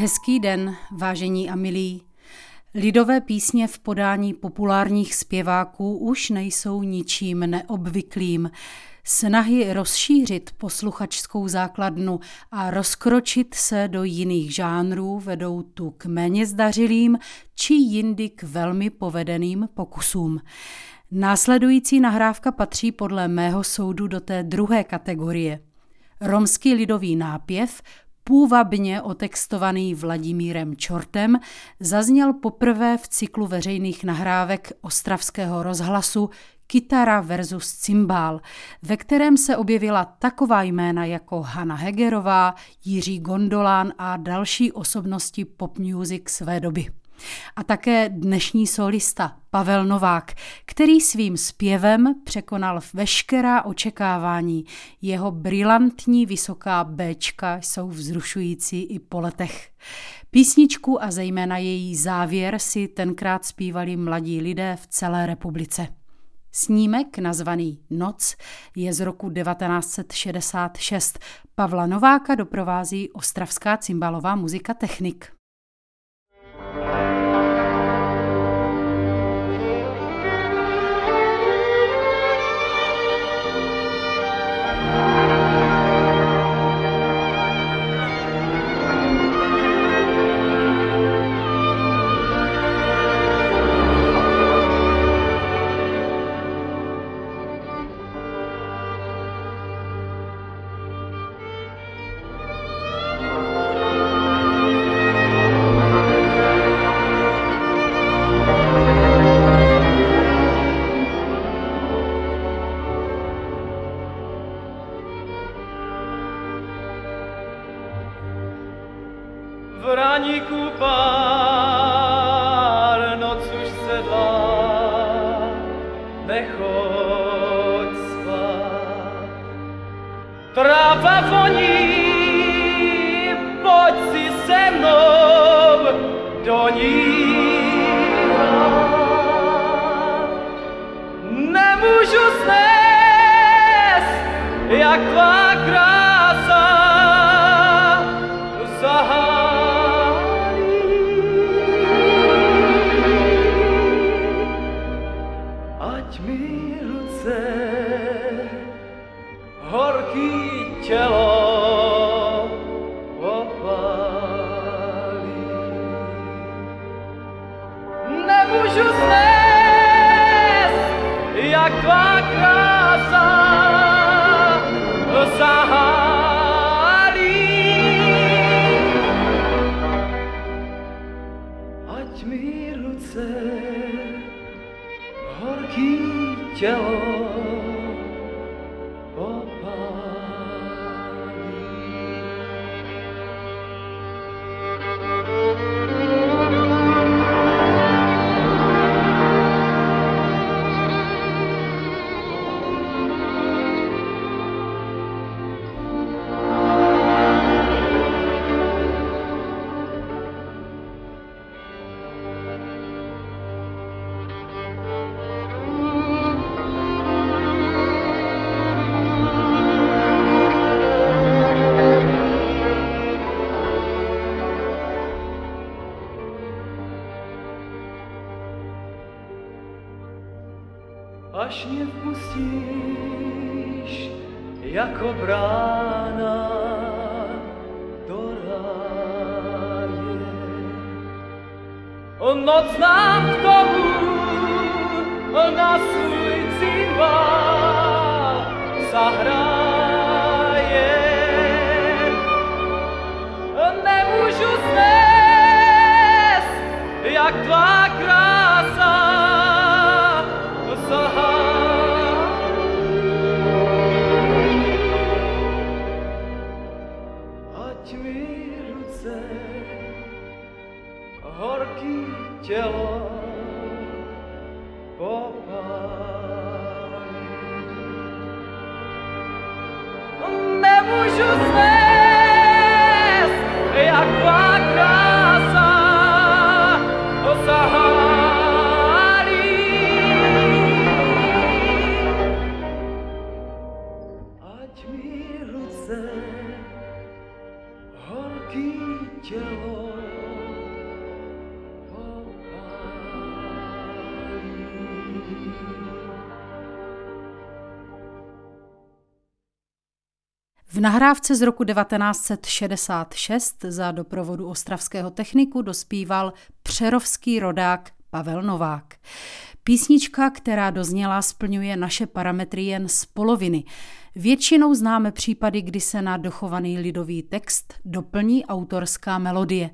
Hezký den, vážení a milí. Lidové písně v podání populárních zpěváků už nejsou ničím neobvyklým. Snahy rozšířit posluchačskou základnu a rozkročit se do jiných žánrů vedou tu k méně zdařilým či jindy k velmi povedeným pokusům. Následující nahrávka patří podle mého soudu do té druhé kategorie. Romský lidový nápěv půvabně otextovaný Vladimírem Čortem, zazněl poprvé v cyklu veřejných nahrávek Ostravského rozhlasu Kytara versus cymbál, ve kterém se objevila taková jména jako Hanna Hegerová, Jiří Gondolán a další osobnosti pop music své doby a také dnešní solista Pavel Novák, který svým zpěvem překonal veškerá očekávání. Jeho brilantní vysoká Bčka jsou vzrušující i po letech. Písničku a zejména její závěr si tenkrát zpívali mladí lidé v celé republice. Snímek nazvaný Noc je z roku 1966. Pavla Nováka doprovází ostravská cymbalová muzika Technik. Braníku pár, noc už sedla, nechoď spát. Tráva voní, pojď si se mnou do ní. Nemůžu snést, jak tvá krása zahálí. Ať mi ruce horký tělo až mě vpustíš jako brána do ráje. Noc nám k tomu na svůj cymbál zahraje. Nemůžu snést, jak tvá horký tělo popálí. Nemůžu svést, jak tvá krása zahálí. Ať mi ruce horký tělo Nahrávce z roku 1966 za doprovodu ostravského techniku dospíval přerovský rodák Pavel Novák. Písnička, která dozněla, splňuje naše parametry jen z poloviny. Většinou známe případy, kdy se na dochovaný lidový text doplní autorská melodie.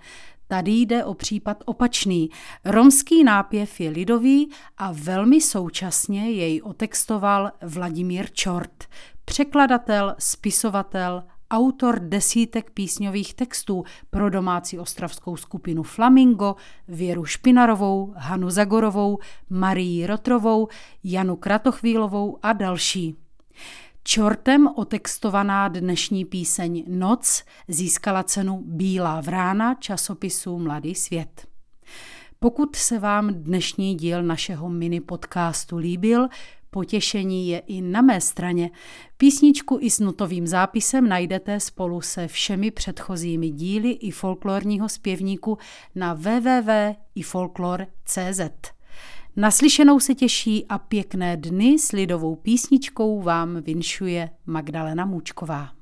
Tady jde o případ opačný. Romský nápěv je lidový a velmi současně jej otextoval Vladimír Čort, překladatel, spisovatel, autor desítek písňových textů pro domácí ostravskou skupinu Flamingo, Věru Špinarovou, Hanu Zagorovou, Marii Rotrovou, Janu Kratochvílovou a další. Čortem otextovaná dnešní píseň Noc získala cenu Bílá vrána časopisu Mladý svět. Pokud se vám dnešní díl našeho mini podcastu líbil, potěšení je i na mé straně. Písničku i s notovým zápisem najdete spolu se všemi předchozími díly i folklorního zpěvníku na www.ifolklor.cz. Naslyšenou se těší a pěkné dny s lidovou písničkou vám vinšuje Magdalena Můčková.